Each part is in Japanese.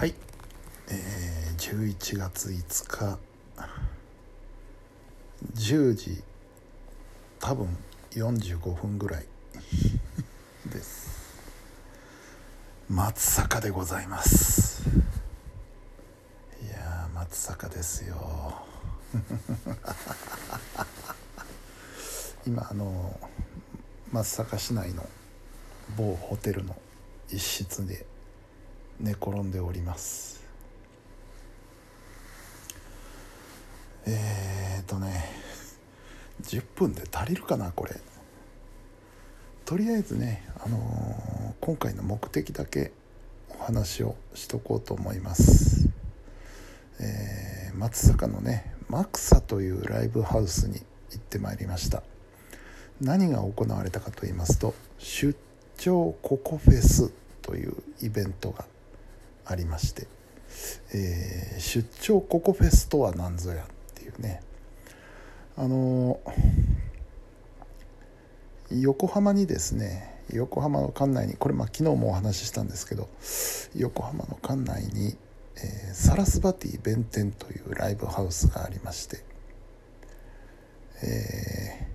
はい、えー、11月5日。10時。多分45分ぐらい。です。松坂でございます。いやー松坂ですよ。今あの松阪市内の某ホテルの一室で寝転んでおります。えーとね10分で足りるかなこれ。とりあえずね、あのー今回の目的だけお話をしとこうと思います、えー松坂のねマクサというライブハウスに行ってまいりました。何が行われたかと言いますと出張ココフェスというイベントがありまして、えー出張ココフェスとは何ぞやっていうね。あの横浜にですね横浜の館内にこれまあ昨日もお話ししたんですけど横浜の館内に、えーサラスバティ弁天というライブハウスがありまして、えー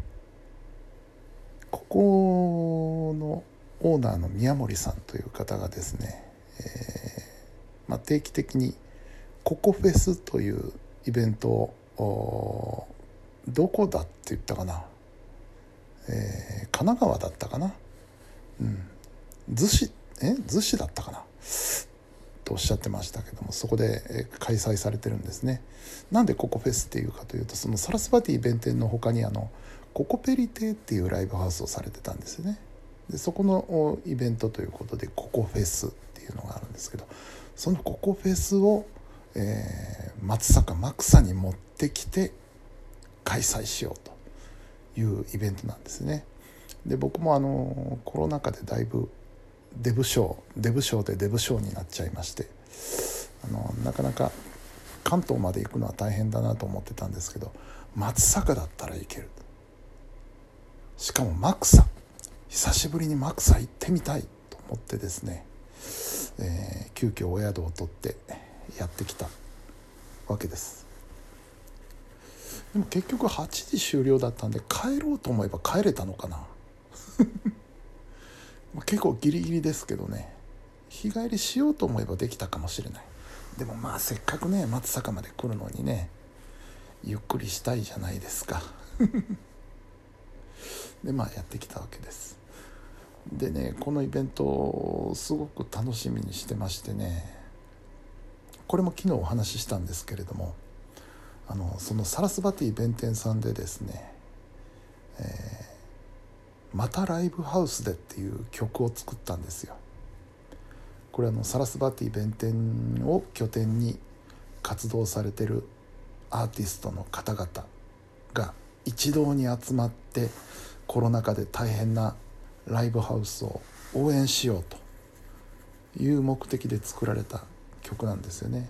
ここのオーナーの宮森さんという方がですね、えーまあ、定期的にココフェスというイベントをどこだって言ったかな、えー神奈川だったかな。うん。逗子え？逗子だったかな。とおっしゃってましたけどもそこで開催されてるんですね。なんでココフェスっていうかというとそのサラスバティ弁天の他にあのココペリ亭っていうライブハウスをされてたんですよね。でそこのイベントということでココフェスっていうのがあるんですけどそのココフェスを、えー松坂マクサに持ってきて開催しようというイベントなんですね。で僕もあのコロナ禍でだいぶデブ賞デブ賞でデブ賞になっちゃいましてあのなかなか関東まで行くのは大変だなと思ってたんですけど松坂だったらいける。しかもマクサ久しぶりにマクサ行ってみたいと思ってですね、えー急遽お宿を取ってやってきたわけです。でも結局8時終了だったんで帰ろうと思えば帰れたのかな。結構ギリギリですけどね。日帰りしようと思えばできたかもしれない。でもまあせっかくね松坂まで来るのにねゆっくりしたいじゃないですか。でまあやってきたわけです。でねこのイベントをすごく楽しみにしてましてねこれも昨日お話ししたんですけれどもあのそのサラスバティ弁天さんでですね「えーまたライブハウスで」っていう曲を作ったんですよ。これあのサラスバティ弁天を拠点に活動されてるアーティストの方々が一堂に集まってコロナ禍で大変なライブハウスを応援しようという目的で作られた曲なんですよね。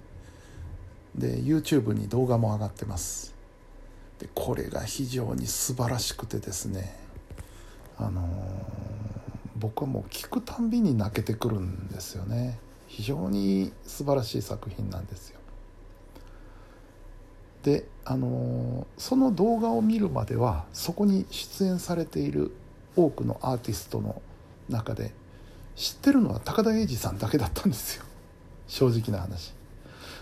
で YouTube に動画も上がってます。でこれが非常に素晴らしくてですねあのー僕はもう聞くたんびに泣けてくるんですよね。非常に素晴らしい作品なんですよ。であのーその動画を見るまではそこに出演されている多くのアーティストの中で知ってるのは高田英二さんだけだったんですよ。正直な話。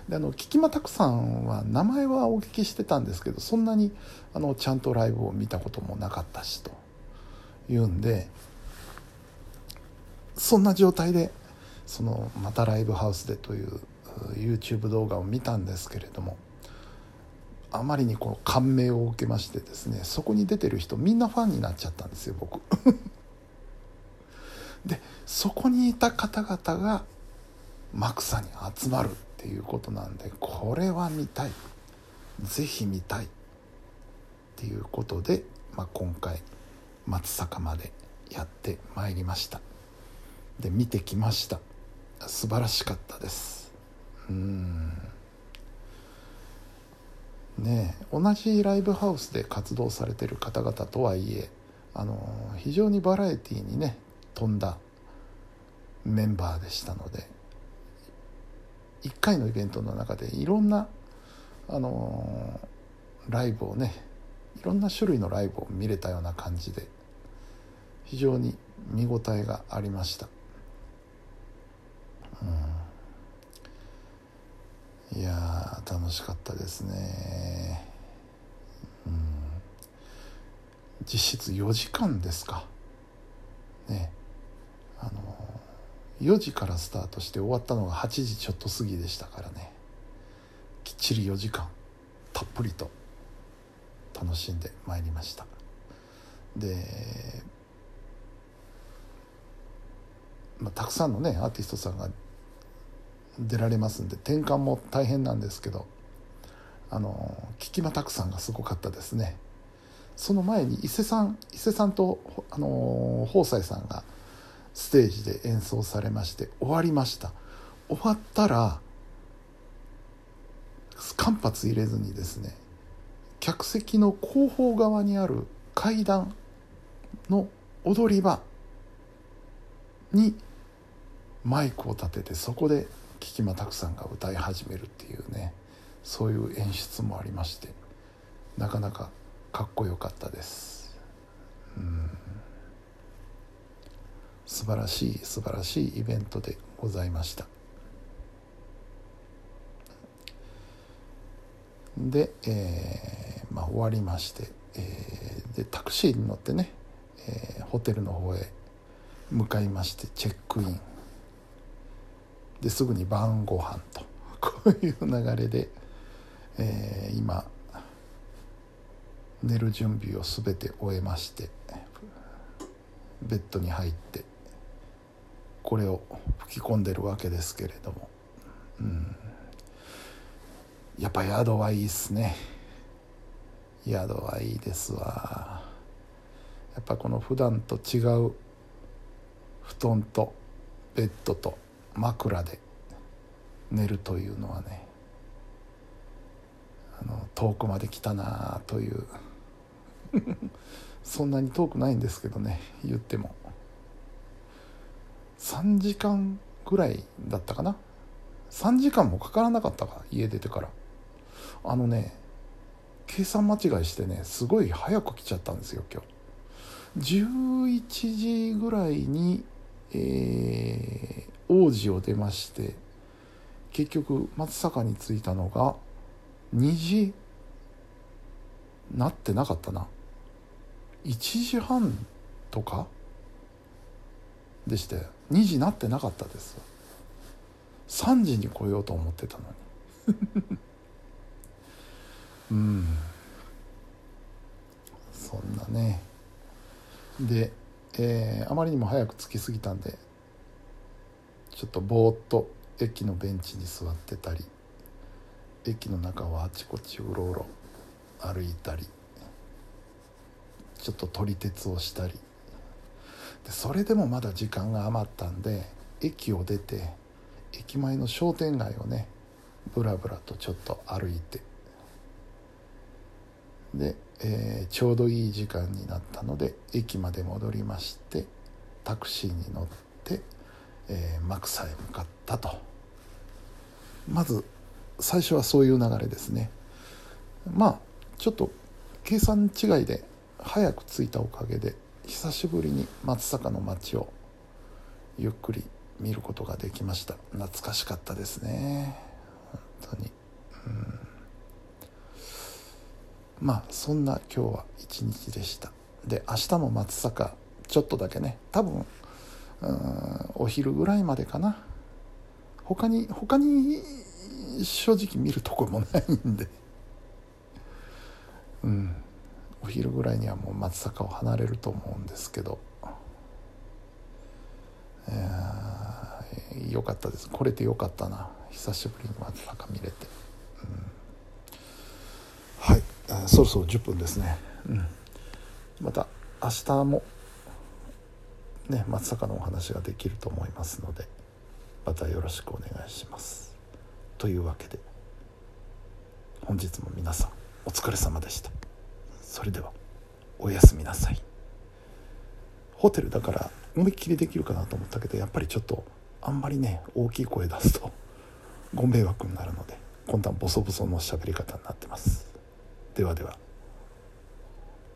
であの菊間拓さんは名前はお聞きしてたんですけどそんなにあのちゃんとライブを見たこともなかったしと。いうんでそんな状態でその「またライブハウスで」というう YouTube 動画を見たんですけれどもあまりにこの感銘を受けましてですねそこに出てる人みんなファンになっちゃったんですよ僕。でそこにいた方々がマクサに集まるっていうことなんでこれは見たい。ぜひ見たいっていうことで、まあ、今回松坂までやってまいりました。で見てきました。素晴らしかったです。うん。ね同じライブハウスで活動されてる方々とはいえあの非常にバラエティーにね富んだメンバーでしたので1回のイベントの中でいろんなあのライブをねいろんな種類のライブを見れたような感じで非常に見応えがありました。うん、いや楽しかったですね。うん、実質4時間ですか。ねあの4時からスタートして終わったのが8時ちょっと過ぎでしたからねきっちり4時間たっぷりと楽しんでまいりましたで、まあ、たくさんのねアーティストさんが出られますんで転換も大変なんですけどあの聞き間拓さんがすごかったですね。その前に伊勢さん伊勢さんとあの宝西さんがステージで演奏されまして終わりました。終わったら間髪入れずにですね客席の後方側にある階段の踊り場にマイクを立ててそこで菊間拓さんが歌い始めるっていうねそういう演出もありましてなかなかかっこよかったです。うん。素晴らしい素晴らしいイベントでございました。で、えーまあ、終わりまして、えー、でタクシーに乗ってね、えー、ホテルの方へ向かいましてチェックイン。ですぐに晩ご飯と こういう流れで、えー、今寝る準備を全て終えましてベッドに入ってこれを吹き込んでるわけですけれども、うん、やっぱ宿はいいっすね。宿はいいですわ。やっぱこの普段と違う布団とベッドと枕で寝るというのはねあの遠くまで来たなという。そんなに遠くないんですけどね言っても。3時間ぐらいだったかな？3時間もかからなかったか家出てから。あのね計算間違いしてねすごい早く来ちゃったんですよ今日。11時ぐらいにえー、王子を出まして結局松坂に着いたのが2時なってなかったな。1時半とかでしたよ2時なってなかったです。3時に来ようと思ってたのに。うん。そんなね。で、えー、あまりにも早く着きすぎたんでちょっとぼーっと駅のベンチに座ってたり駅の中をあちこちうろうろ歩いたりちょっと撮り鉄をしたり。でそれでもまだ時間が余ったんで駅を出て駅前の商店街をねぶらぶらとちょっと歩いて。で、えー、ちょうどいい時間になったので駅まで戻りましてタクシーに乗って、えー、幕さへ向かったと。まず最初はそういう流れですね。まあちょっと計算違いで早く着いたおかげで久しぶりに松阪の街をゆっくり見ることができました。懐かしかったですね。本当に、うん、まあそんな今日は一日でした。で明日も松阪ちょっとだけね。多分うんお昼ぐらいまでかな。他に他に正直見るとこもないんで。うん。お昼ぐらいにはもう松阪を離れると思うんですけど、えー、よかったです。来れてよかったな。久しぶりに松阪見れて、うん、はい、えー、そろそろ10分ですね、うん、また明日もね松阪のお話ができると思いますのでまたよろしくお願いします。というわけで本日も皆さんお疲れ様でした。それではおやすみなさい。ホテルだから思いっきりできるかなと思ったけどやっぱりちょっとあんまりね大きい声出すとご迷惑になるので今度はボソボソの喋り方になってます。ではでは。